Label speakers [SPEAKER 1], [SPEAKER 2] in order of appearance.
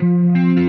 [SPEAKER 1] Música